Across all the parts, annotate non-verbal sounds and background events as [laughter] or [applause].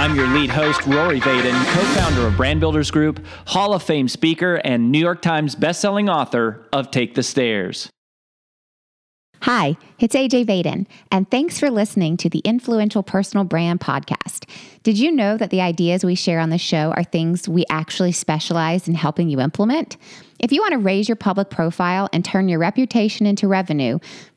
I'm your lead host, Rory Vaden, co founder of Brand Builders Group, Hall of Fame speaker, and New York Times bestselling author of Take the Stairs. Hi, it's AJ Vaden, and thanks for listening to the Influential Personal Brand Podcast. Did you know that the ideas we share on the show are things we actually specialize in helping you implement? If you want to raise your public profile and turn your reputation into revenue,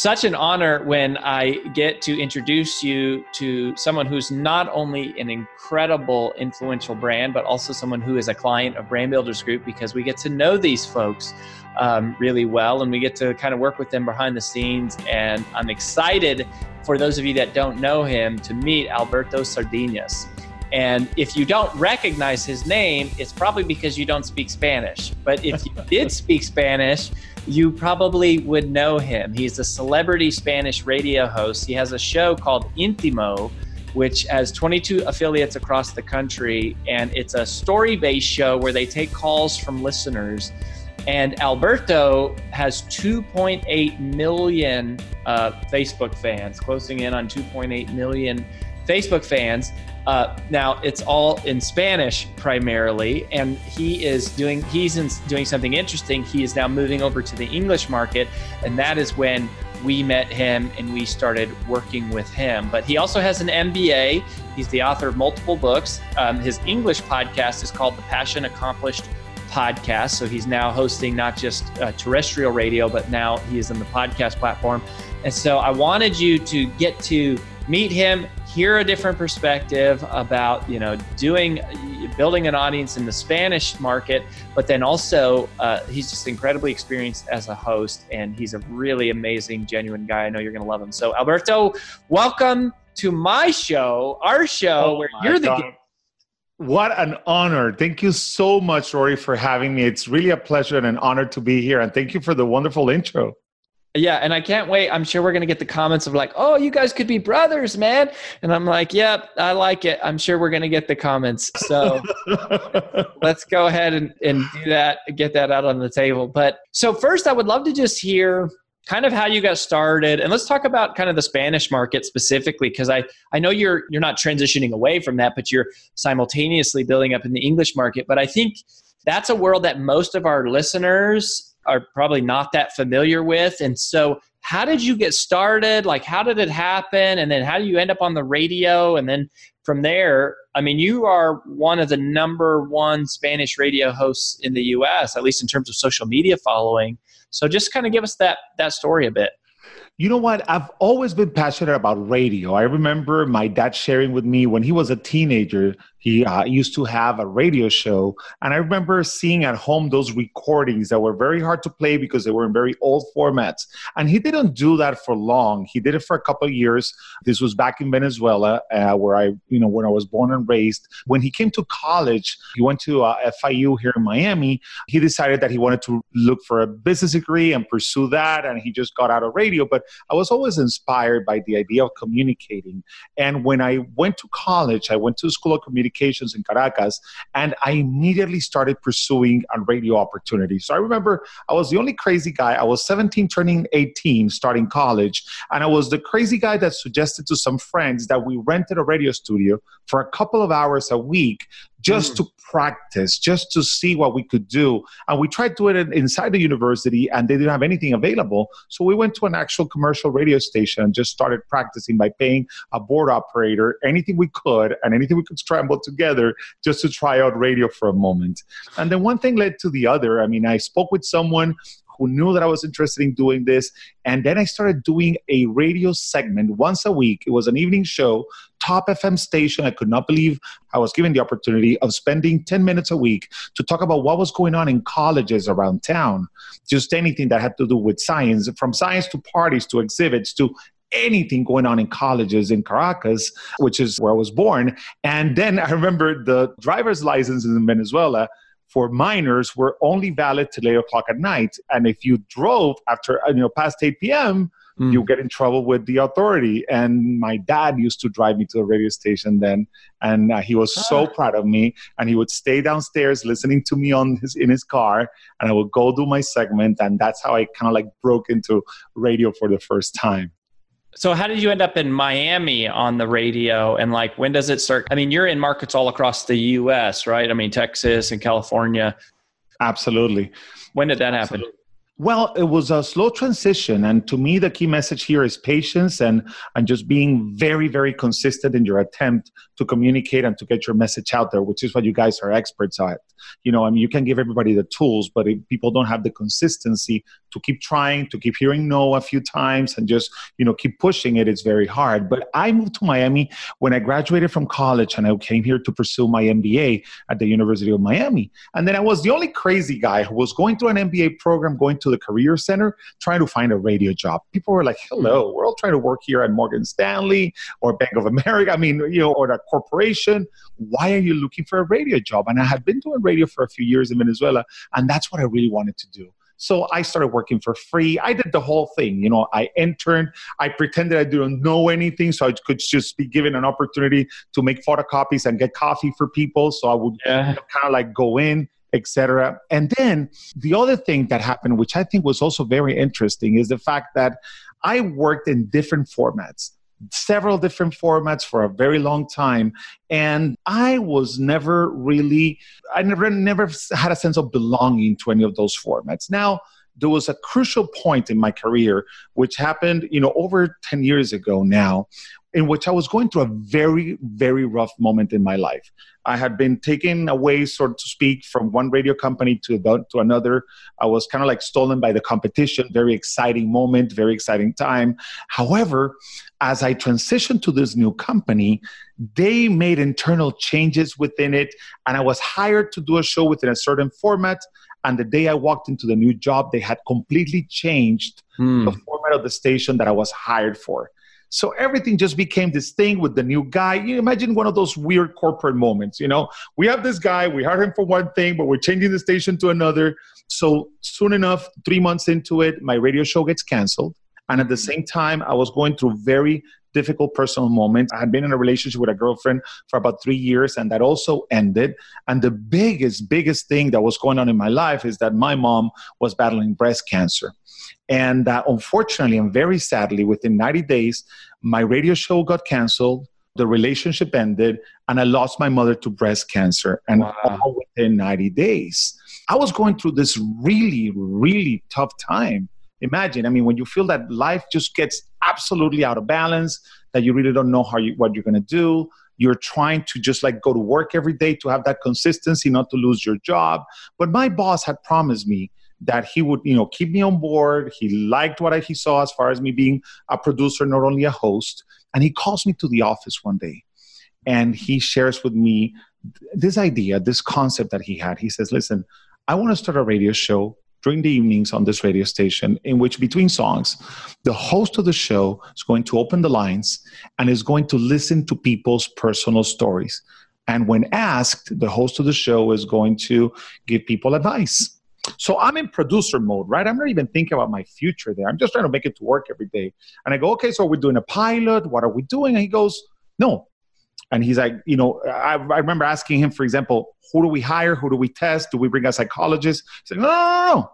Such an honor when I get to introduce you to someone who's not only an incredible influential brand, but also someone who is a client of Brand Builders Group because we get to know these folks um, really well and we get to kind of work with them behind the scenes. And I'm excited for those of you that don't know him to meet Alberto Sardiñas. And if you don't recognize his name, it's probably because you don't speak Spanish. But if you [laughs] did speak Spanish, you probably would know him. He's a celebrity Spanish radio host. He has a show called Intimo, which has 22 affiliates across the country. And it's a story based show where they take calls from listeners and Alberto has 2.8 million uh, Facebook fans, closing in on 2.8 million Facebook fans. Uh, now it's all in Spanish primarily, and he is doing he's in, doing something interesting. He is now moving over to the English market, and that is when we met him and we started working with him. But he also has an MBA. He's the author of multiple books. Um, his English podcast is called The Passion Accomplished podcast. So he's now hosting not just uh, terrestrial radio, but now he is in the podcast platform. And so I wanted you to get to meet him, hear a different perspective about you know doing building an audience in the Spanish market, but then also uh, he's just incredibly experienced as a host, and he's a really amazing, genuine guy. I know you're going to love him. So Alberto, welcome to my show, our show, oh where you're the. God. What an honor. Thank you so much, Rory, for having me. It's really a pleasure and an honor to be here. And thank you for the wonderful intro. Yeah, and I can't wait. I'm sure we're going to get the comments of like, "Oh, you guys could be brothers, man." And I'm like, "Yep, I like it." I'm sure we're going to get the comments. So [laughs] let's go ahead and, and do that, get that out on the table. But so first, I would love to just hear kind of how you got started and let's talk about kind of the spanish market specifically because i i know you're you're not transitioning away from that but you're simultaneously building up in the english market but i think that's a world that most of our listeners are probably not that familiar with and so how did you get started like how did it happen and then how do you end up on the radio and then from there i mean you are one of the number one spanish radio hosts in the us at least in terms of social media following so just kind of give us that that story a bit. You know what? I've always been passionate about radio. I remember my dad sharing with me when he was a teenager, he uh, used to have a radio show. And I remember seeing at home those recordings that were very hard to play because they were in very old formats. And he didn't do that for long. He did it for a couple of years. This was back in Venezuela, uh, where I, you know, when I was born and raised. When he came to college, he went to uh, FIU here in Miami. He decided that he wanted to look for a business degree and pursue that. And he just got out of radio. But I was always inspired by the idea of communicating. And when I went to college, I went to School of Communications in Caracas, and I immediately started pursuing a radio opportunity. So I remember I was the only crazy guy. I was 17, turning 18, starting college, and I was the crazy guy that suggested to some friends that we rented a radio studio for a couple of hours a week just mm. to practice, just to see what we could do. And we tried to do it inside the university, and they didn't have anything available. So we went to an actual commercial radio station and just started practicing by paying a board operator anything we could and anything we could scramble together just to try out radio for a moment. And then one thing led to the other. I mean, I spoke with someone who knew that I was interested in doing this. And then I started doing a radio segment once a week. It was an evening show, top FM station. I could not believe I was given the opportunity of spending 10 minutes a week to talk about what was going on in colleges around town, just anything that had to do with science, from science to parties to exhibits to anything going on in colleges in Caracas, which is where I was born. And then I remember the driver's license in Venezuela for minors were only valid till eight o'clock at night. And if you drove after you know past 8 p.m., mm. you get in trouble with the authority. And my dad used to drive me to the radio station then, and uh, he was ah. so proud of me. And he would stay downstairs listening to me on his in his car, and I would go do my segment. And that's how I kind of like broke into radio for the first time so how did you end up in Miami on the radio and like when does it start? I mean, you're in markets all across the US, right? I mean, Texas and California. Absolutely. When did that happen? Absolutely. Well, it was a slow transition. And to me, the key message here is patience and, and just being very, very consistent in your attempt to communicate and to get your message out there, which is what you guys are experts at. You know, I mean, you can give everybody the tools, but if people don't have the consistency to keep trying, to keep hearing no a few times and just, you know, keep pushing it, it's very hard. But I moved to Miami when I graduated from college and I came here to pursue my MBA at the University of Miami. And then I was the only crazy guy who was going through an MBA program, going to to the career center trying to find a radio job. People were like, hello, we're all trying to work here at Morgan Stanley or Bank of America. I mean, you know, or a corporation. Why are you looking for a radio job? And I had been doing radio for a few years in Venezuela, and that's what I really wanted to do. So I started working for free. I did the whole thing. You know, I interned. I pretended I didn't know anything, so I could just be given an opportunity to make photocopies and get coffee for people. So I would yeah. kind of like go in, etc. And then the other thing that happened, which I think was also very interesting, is the fact that I worked in different formats several different formats for a very long time and i was never really i never never had a sense of belonging to any of those formats now there was a crucial point in my career which happened you know over 10 years ago now in which I was going through a very, very rough moment in my life. I had been taken away, so to speak, from one radio company to, the, to another. I was kind of like stolen by the competition. Very exciting moment, very exciting time. However, as I transitioned to this new company, they made internal changes within it, and I was hired to do a show within a certain format. And the day I walked into the new job, they had completely changed hmm. the format of the station that I was hired for. So everything just became this thing with the new guy. You imagine one of those weird corporate moments, you know? We have this guy, we hired him for one thing, but we're changing the station to another. So soon enough, three months into it, my radio show gets canceled. And at the same time, I was going through very difficult personal moments. I had been in a relationship with a girlfriend for about three years, and that also ended. And the biggest, biggest thing that was going on in my life is that my mom was battling breast cancer. And uh, unfortunately, and very sadly, within 90 days, my radio show got canceled, the relationship ended, and I lost my mother to breast cancer, and wow. all within 90 days. I was going through this really, really tough time. Imagine, I mean, when you feel that life just gets absolutely out of balance, that you really don't know how you, what you're going to do, you're trying to just like go to work every day to have that consistency, not to lose your job. But my boss had promised me that he would you know keep me on board. He liked what he saw as far as me being a producer not only a host. And he calls me to the office one day and he shares with me this idea this concept that he had. He says listen i want to start a radio show during the evenings on this radio station in which between songs the host of the show is going to open the lines and is going to listen to people's personal stories. And when asked the host of the show is going to give people advice so I'm in producer mode, right? I'm not even thinking about my future there. I'm just trying to make it to work every day. And I go, okay, so we're doing a pilot. What are we doing? And he goes, no. And he's like, you know, I, I remember asking him, for example, who do we hire? Who do we test? Do we bring a psychologist? He's said, no, no, no, no.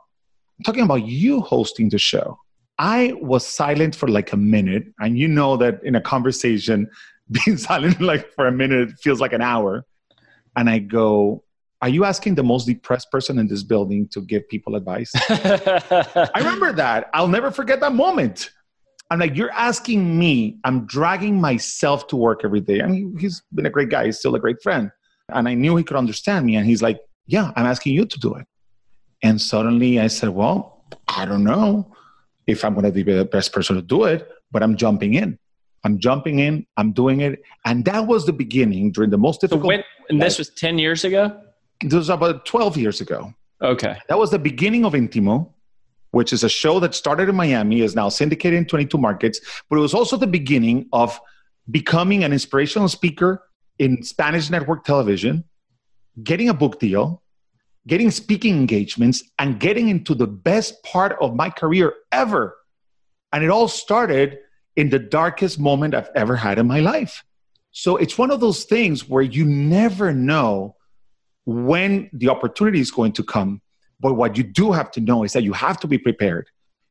I'm talking about you hosting the show. I was silent for like a minute. And you know that in a conversation, [laughs] being silent like for a minute feels like an hour. and I go, Are you asking the most depressed person in this building to give people advice? [laughs] I remember that. I'll never forget that moment. I'm like, You're asking me, I'm dragging myself to work every day. I mean, he's been a great guy, he's still a great friend. And I knew he could understand me. And he's like, Yeah, I'm asking you to do it. And suddenly I said, Well, I don't know if I'm going to be the best person to do it, but I'm jumping in. I'm jumping in, I'm doing it. And that was the beginning during the most difficult. So when, and this was 10 years ago? This was about 12 years ago. Okay. That was the beginning of Intimo, which is a show that started in Miami, is now syndicated in 22 markets, but it was also the beginning of becoming an inspirational speaker in Spanish network television, getting a book deal, getting speaking engagements, and getting into the best part of my career ever. And it all started in the darkest moment I've ever had in my life. So it's one of those things where you never know when the opportunity is going to come. But what you do have to know is that you have to be prepared.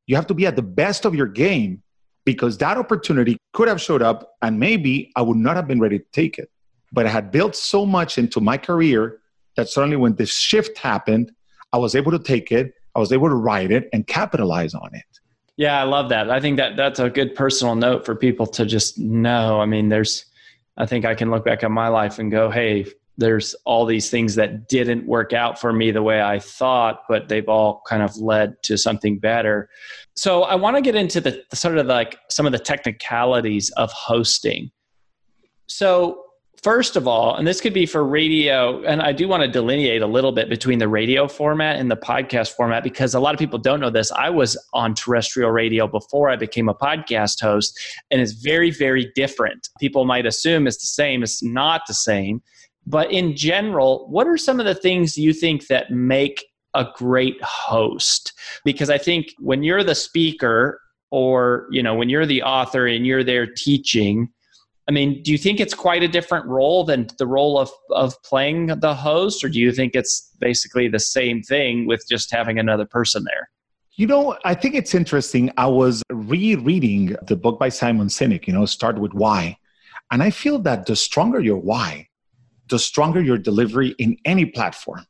You have to be at the best of your game because that opportunity could have showed up and maybe I would not have been ready to take it. But I had built so much into my career that suddenly when this shift happened, I was able to take it, I was able to ride it and capitalize on it. Yeah, I love that. I think that that's a good personal note for people to just know. I mean, there's, I think I can look back on my life and go, hey, there's all these things that didn't work out for me the way I thought, but they've all kind of led to something better. So I want to get into the sort of like some of the technicalities of hosting. So First of all, and this could be for radio, and I do want to delineate a little bit between the radio format and the podcast format because a lot of people don't know this. I was on terrestrial radio before I became a podcast host, and it's very, very different. People might assume it's the same, it's not the same. But in general, what are some of the things you think that make a great host? Because I think when you're the speaker, or you know when you're the author and you're there teaching I mean, do you think it's quite a different role than the role of, of playing the host, or do you think it's basically the same thing with just having another person there? You know, I think it's interesting. I was rereading the book by Simon Sinek, you know, Start with Why. And I feel that the stronger your why, the stronger your delivery in any platform.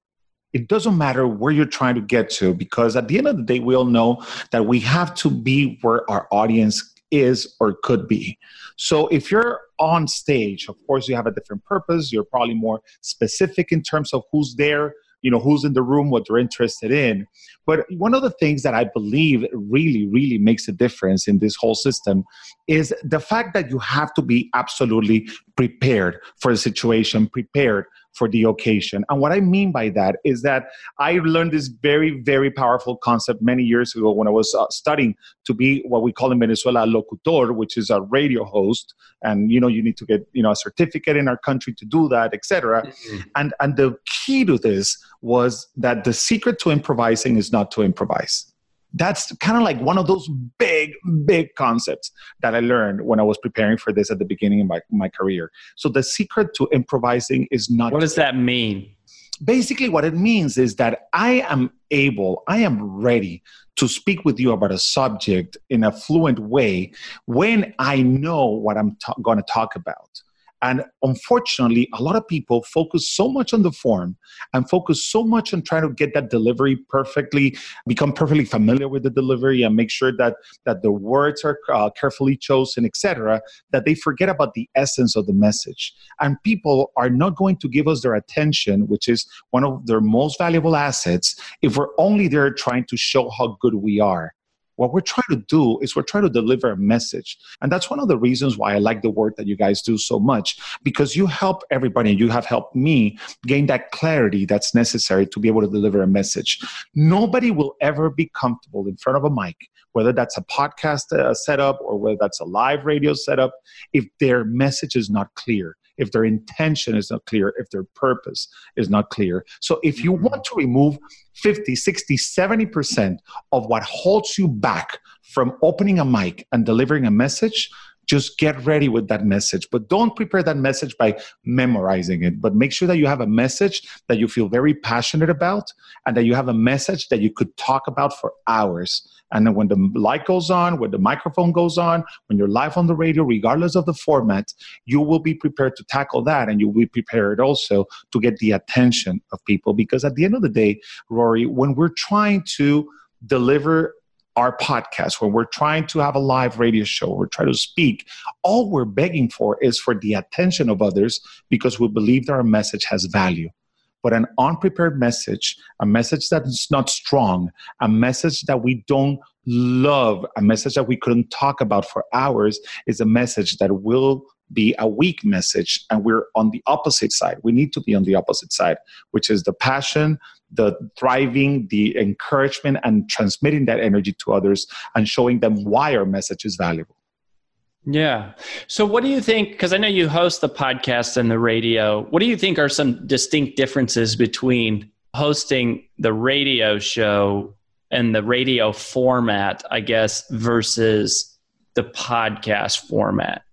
It doesn't matter where you're trying to get to, because at the end of the day, we all know that we have to be where our audience is or could be. So if you're on stage, of course, you have a different purpose. You're probably more specific in terms of who's there, you know, who's in the room, what they're interested in. But one of the things that I believe really, really makes a difference in this whole system is the fact that you have to be absolutely prepared for the situation, prepared for the occasion. And what I mean by that is that I learned this very, very powerful concept many years ago when I was uh, studying to be what we call in Venezuela a locutor, which is a radio host. And you know, you need to get you know a certificate in our country to do that, etc. Mm-hmm. And and the key to this was that the secret to improvising is not to improvise that's kind of like one of those big, big concepts that I learned when I was preparing for this at the beginning of my, my career. So the secret to improvising is not. What does that mean? Basically, what it means is that I am able, I am ready to speak with you about a subject in a fluent way when I know what I'm ta- going to talk about. And unfortunately, a lot of people focus so much on the form and focus so much on trying to get that delivery perfectly, become perfectly familiar with the delivery, and make sure that that the words are uh, carefully chosen, etc. That they forget about the essence of the message. And people are not going to give us their attention, which is one of their most valuable assets, if we're only there trying to show how good we are. What we're trying to do is we're trying to deliver a message. And that's one of the reasons why I like the work that you guys do so much, because you help everybody and you have helped me gain that clarity that's necessary to be able to deliver a message. Nobody will ever be comfortable in front of a mic, whether that's a podcast uh, setup or whether that's a live radio setup, if their message is not clear if their intention is not clear, if their purpose is not clear. So if you want to remove 50, 60, 70% of what holds you back from opening a mic and delivering a message, just get ready with that message. But don't prepare that message by memorizing it but make sure that you have a message that you feel very passionate about and that you have a message that you could talk about for hours. And then when the light goes on when the microphone goes on when you're live on the radio regardless of the format you will be prepared to tackle that and you'll be prepared also to get the attention of people. Because at the end of the day rory when we're trying to deliver our podcast, when we're trying to have a live radio show, we're trying to speak, all we're begging for is for the attention of others because we believe that our message has value. But an unprepared message, a message that is not strong, a message that we don't love, a message that we couldn't talk about for hours, is a message that will be a weak message. And we're on the opposite side. We need to be on the opposite side, which is the passion, the thriving, the encouragement, and transmitting that energy to others and showing them why our message is valuable. Yeah. So, what do you think? Because I know you host the podcast and the radio. What do you think are some distinct differences between hosting the radio show and the radio format, I guess, versus the podcast format?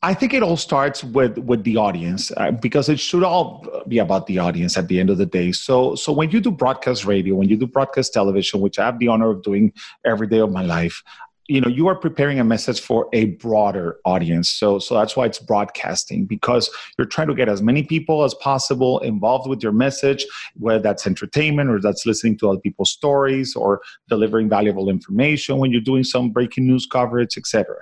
I think it all starts with with the audience uh, because it should all be about the audience at the end of the day. So so when you do broadcast radio, when you do broadcast television, which I have the honor of doing every day of my life, you know you are preparing a message for a broader audience. So so that's why it's broadcasting because you're trying to get as many people as possible involved with your message whether that's entertainment or that's listening to other people's stories or delivering valuable information when you're doing some breaking news coverage etc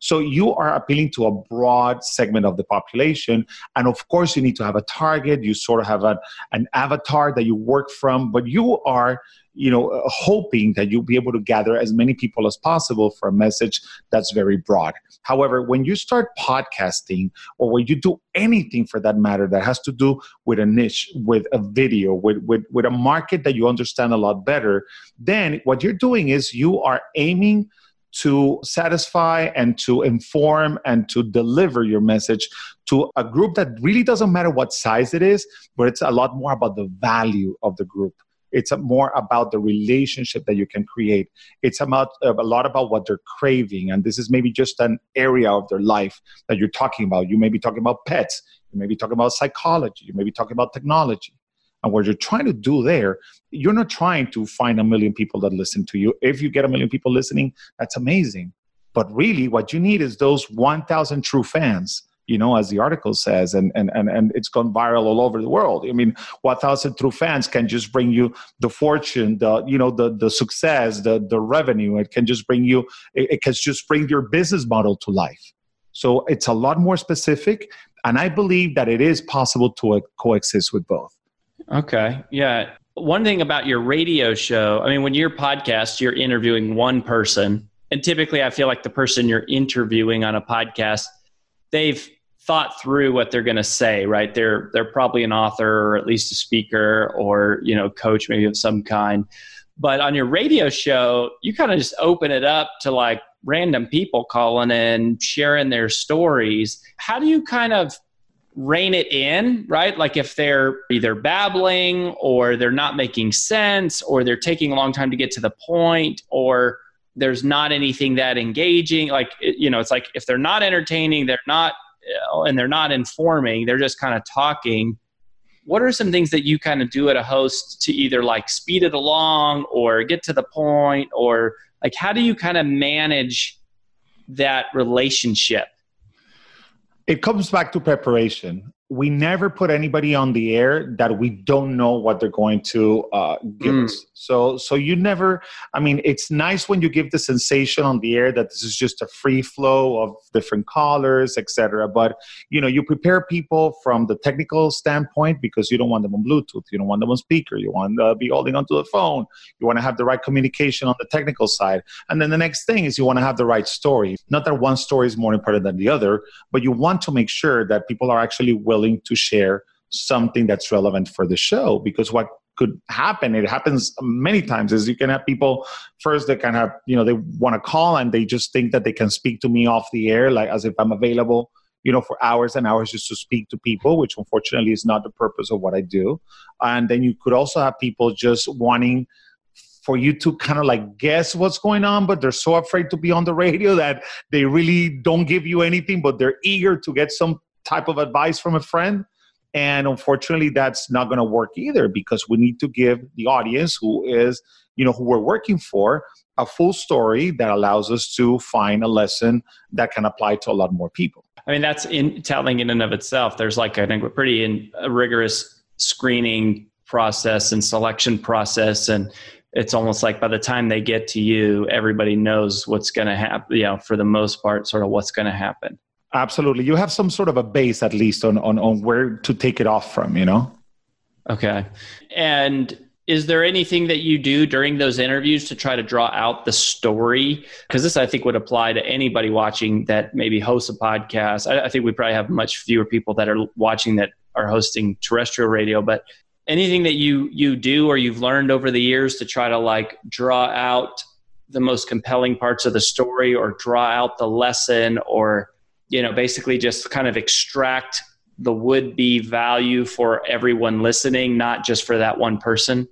so you are appealing to a broad segment of the population and of course you need to have a target. You sort of have an, an avatar that you work from but you are you know, uh, hoping that you'll be able to gather as many people as possible for a message that's very broad. However, when you start podcasting or when you do anything for that matter that has to do with a niche, with a video, with, with, with a market that you understand a lot better, then what you're doing is you are aiming to satisfy and to inform and to deliver your message to a group that really doesn't matter what size it is, but it's a lot more about the value of the group. It's more about the relationship that you can create. It's about uh, a lot about what they're craving, and this is maybe just an area of their life that you're talking about. You may be talking about pets. You may be talking about psychology. You may be talking about technology. And what you're trying to do there, you're not trying to find a million people that listen to you. If you get a million people listening, that's amazing. But really, what you need is those 1,000 true fans you know, as the article says, and and and, and it's gone viral all over the world. I mean, 1,000 true fans can just bring you the fortune, the you know, the the success, the the revenue. It can just bring you, it, it can just bring your business model to life. So it's a lot more specific, and I believe that it is possible to uh, coexist with both. Okay, yeah. One thing about your radio show, I mean, when you're podcast, you're interviewing one person, and typically, I feel like the person you're interviewing on a podcast they've thought through what they're going to say right? They're they're probably an author or at least a speaker or you know coach maybe of some kind. But on your radio show you kind of just open it up to like random people calling in sharing their stories. How do you kind of rein it in right? Like if they're either babbling or they're not making sense or they're taking a long time to get to the point or there's not anything that engaging like you know it's like if they're not entertaining they're not uh, and they're not informing they're just kind of talking what are some things that you kind of do at a host to either like speed it along or get to the point or like how do you kind of manage that relationship? It comes back to preparation we never put anybody on the air that we don't know what they're going to uh, give mm. us. So, so you never. I mean, it's nice when you give the sensation on the air that this is just a free flow of different colors, etc. But you know, you prepare people from the technical standpoint because you don't want them on Bluetooth, you don't want them on speaker, you want to be holding onto the phone, you want to have the right communication on the technical side, and then the next thing is you want to have the right story. Not that one story is more important than the other, but you want to make sure that people are actually willing willing to share something that's relevant for the show because what could happen it happens many times is you can have people first they can have you know they want to call and they just think that they can speak to me off the air like as if i'm available you know for hours and hours just to speak to people which unfortunately is not the purpose of what i do. And then you could also have people just wanting for you to kind of like guess what's going on, but they're so afraid to be on the radio [laughs] that they really don't give you anything, but they're eager to get some type of advice from a friend. And unfortunately, that's not going to work either because we need to give the audience who is, you know, who we're working for a full story that allows us to find a lesson that can apply to a lot more people. I mean, that's in telling in and of itself. There's like, I think, a pretty in, a rigorous screening process and selection process. And it's almost like by the time they get to you, everybody knows what's going to happen, you know, for the most part, sort of what's going to happen. Absolutely. You have some sort of a base, at least, on, on, on where to take it off from, you know? Okay. And is there anything that you do during those interviews to try to draw out the story? Because this, I think, would apply to anybody watching that maybe hosts a podcast. I, I, think we probably have much fewer people that are watching that are hosting terrestrial radio. But anything that you you do or you've learned over the years to try to like draw out the most compelling parts of the story, or draw out the lesson, or you know, basically just kind of extract the would be value for everyone listening, not just for that one person?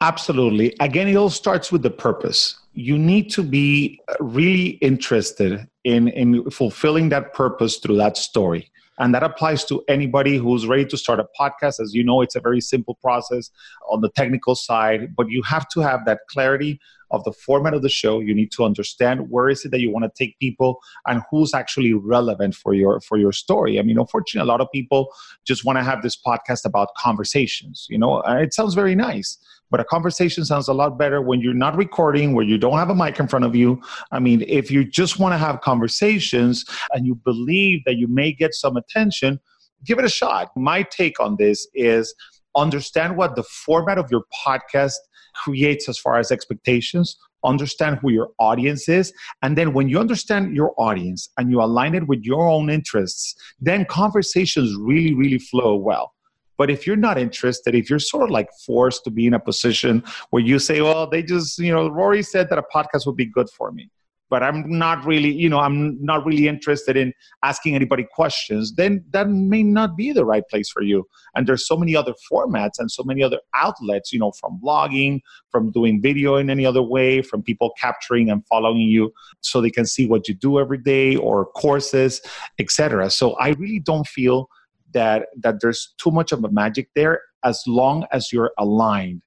Absolutely. Again, it all starts with the purpose. You need to be really interested in, in fulfilling that purpose through that story. And that applies to anybody who's ready to start a podcast. As you know, it's a very simple process on the technical side, but you have to have that clarity of the format of the show. You need to understand where is it that you want to take people and who's actually relevant for your for your story. I mean unfortunately a lot of people just want to have this podcast about conversations you know? It sounds very nice but a conversation sounds a lot better when you're not recording where you don't have a mic in front of you. I mean if you just want to have conversations and you believe that you may get some attention give it a shot. My take on this is understand what the format of your podcast creates as far as expectations understand who your audience is and then when you understand your audience and you align it with your own interests then conversations really really flow well. But if you're not interested if you're sort of like forced to be in a position where you say well they just you know rory said that a podcast would be good for me but I'm not really, you know, I'm not really interested in asking anybody questions, then that may not be the right place for you. And there's so many other formats and so many other outlets, you know, from blogging, from doing video in any other way, from people capturing and following you so they can see what you do every day or courses, etc. So I really don't feel that that there's too much of a magic there as long as you're aligned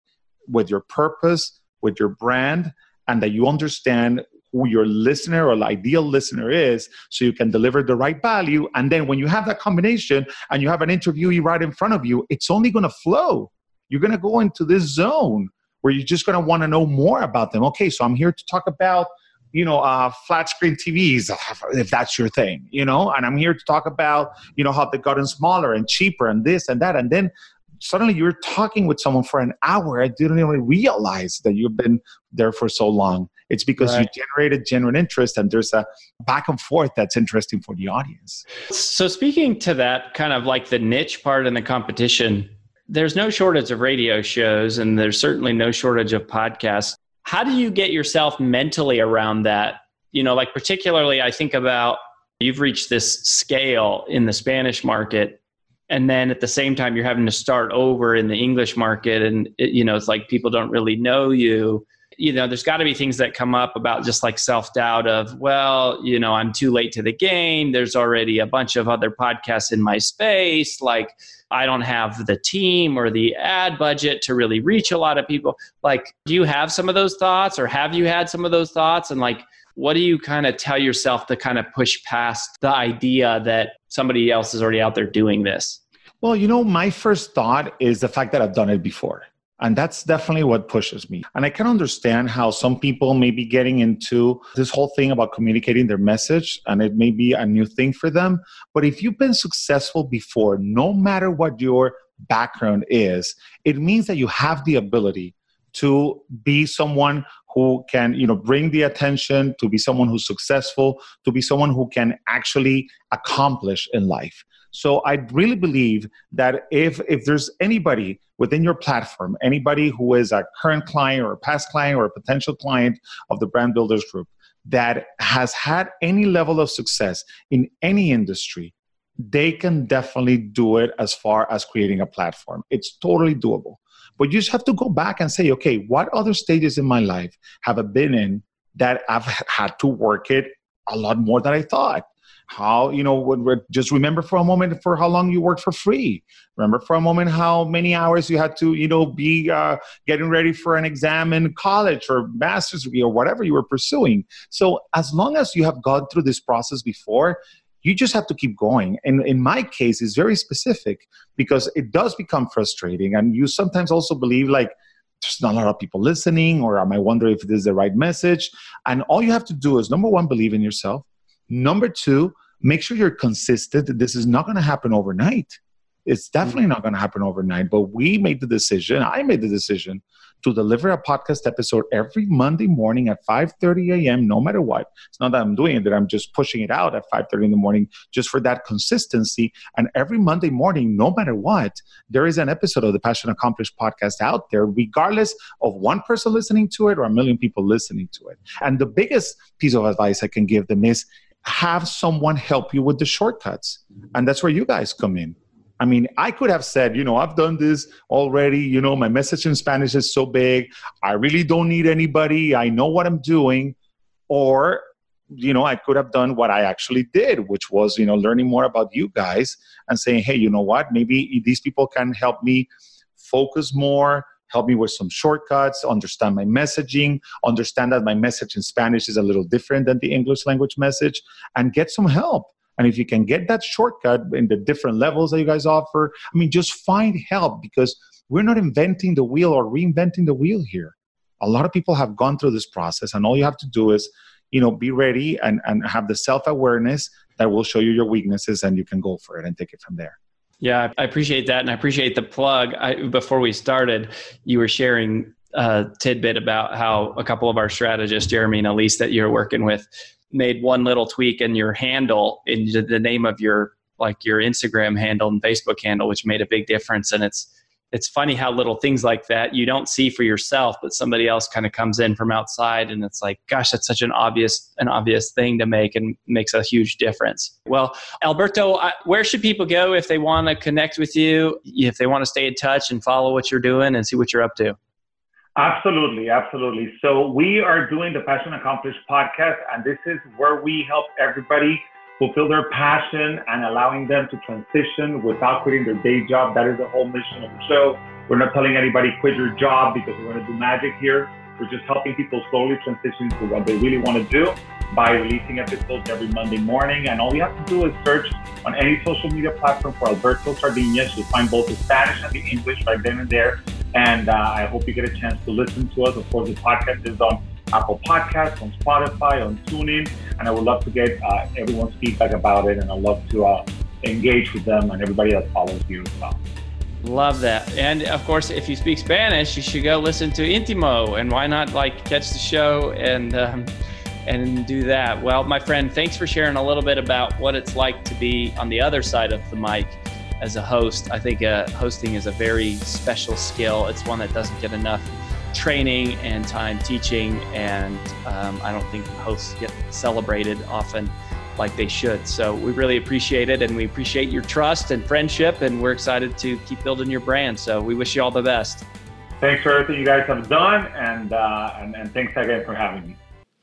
with your purpose, with your brand, and that you understand who your listener or ideal listener is so you can deliver the right value. And then when you have that combination and you have an interviewee right in front of you, it's only going to flow. You're going to go into this zone where you're just going to want to know more about them. Okay, so I'm here to talk about you know uh, flat screen tvs [laughs] if that's your thing you know and i'm here to talk about you know how they've gotten smaller and cheaper and this and that and then suddenly you're talking with someone for an hour i didn't even realize that you've been there for so long it's because right. you generated genuine interest and there's a back and forth that's interesting for the audience. So, speaking to that kind of like the niche part in the competition, there's no shortage of radio shows and there's certainly no shortage of podcasts. How do you get yourself mentally around that? You know, like particularly, I think about you've reached this scale in the Spanish market and then at the same time you're having to start over in the english market and it, you know it's like people don't really know you you know, there's got to be things that come up about just like self doubt of, well, you know, I'm too late to the game. There's already a bunch of other podcasts in my space. Like, I don't have the team or the ad budget to really reach a lot of people. Like, do you have some of those thoughts or have you had some of those thoughts? And like, what do you kind of tell yourself to kind of push past the idea that somebody else is already out there doing this? Well, you know, my first thought is the fact that I've done it before. And that's definitely what pushes me. And I can understand how some people may be getting into this whole thing about communicating their message, and it may be a new thing for them. But if you've been successful before, no matter what your background is, it means that you have the ability to be someone who can you know bring the attention to be someone who's successful to be someone who can actually accomplish in life so I really believe that if if there's anybody within your platform, anybody who is a current client or a past client or a potential client of the Brand Builders Group that has had any level of success in any industry, they can definitely do it as far as creating a platform. It's totally doable. But you just have to go back and say, okay, what other stages in my life have I been in that I've had to work it a lot more than I thought? How you know just remember for a moment for how long you worked for free. Remember for a moment how many hours you had to you know be uh, getting ready for an exam in college or master's degree or whatever you were pursuing. So as long as you have gone through this process before you just have to keep going. And in my case it's very specific because it does become frustrating. And you sometimes also believe like there's not a lot of people listening or am i wondering if this is the right message. And all you have to do is number one believe in yourself. Number two, make sure you're consistent. This is not going to happen overnight. It's mm-hmm. definitely not going to happen overnight. But we made the decision, I made the decision to deliver a podcast episode every Monday morning at 5:30 a.m. no matter what. It's not that I'm doing it that I'm just pushing it out at 5:30 in the morning just for that consistency and every Monday morning no matter what there is an episode of the Passion Accomplished podcast out there regardless of one person listening to it or a million people listening to it. And the biggest piece of advice I can give them is have someone help you with the shortcuts. And that's where you guys come in. I mean, I could have said, you know, I've done this already. You know, my message in Spanish is so big. I really don't need anybody. I know what I'm doing. Or, you know, I could have done what I actually did, which was, you know, learning more about you guys and saying, hey, you know what? Maybe these people can help me focus more, help me with some shortcuts, understand my messaging, understand that my message in Spanish is a little different than the English language message, and get some help. And if you can get that shortcut in the different levels that you guys offer, I mean, just find help because we're not inventing the wheel or reinventing the wheel here. A lot of people have gone through this process, and all you have to do is, you know, be ready and, and have the self awareness that will show you your weaknesses, and you can go for it and take it from there. Yeah, I appreciate that, and I appreciate the plug. I, before we started, you were sharing a tidbit about how a couple of our strategists, Jeremy and Elise, that you're working with, made one little tweak in your handle in the name of your like your Instagram handle and Facebook handle, which made a big difference. And it's it's funny how little things like that you don't see for yourself, but somebody else kind of comes in from outside and it's like, gosh, that's such an obvious, an obvious thing to make and makes a huge difference. Well, Alberto, where should people go if they want to connect with you, if they want to stay in touch and follow what you're doing and see what you're up to? Absolutely, absolutely. So we are doing the Passion Accomplished podcast, and this is where we help everybody fulfill their passion and allowing them to transition without quitting their day job. That is the whole mission of the show. We're not telling anybody quit your job because we're going to do magic here. We're just helping people slowly transition to what they really want to do by releasing episodes every Monday morning. And all you have to do is search on any social media platform for Alberto Sardiñas. You'll find both the Spanish and the English right then and there. And uh, I hope you get a chance to listen to us. Of course, the podcast is on Apple Podcasts, on Spotify, on TuneIn, and I would love to get uh, everyone's feedback about it, and I'd love to uh, engage with them and everybody that follows you as well. Love that. And of course, if you speak Spanish, you should go listen to Intimo, and why not like catch the show and um, and do that? Well, my friend, thanks for sharing a little bit about what it's like to be on the other side of the mic as a host. I think uh, hosting is a very special skill. It's one that doesn't get enough training and time teaching, and um, I don't think hosts get celebrated often like they should. So we really appreciate it, and we appreciate your trust and friendship, and we're excited to keep building your brand. So we wish you all the best. Thanks for everything you guys have done, and uh, and, and thanks again for having me.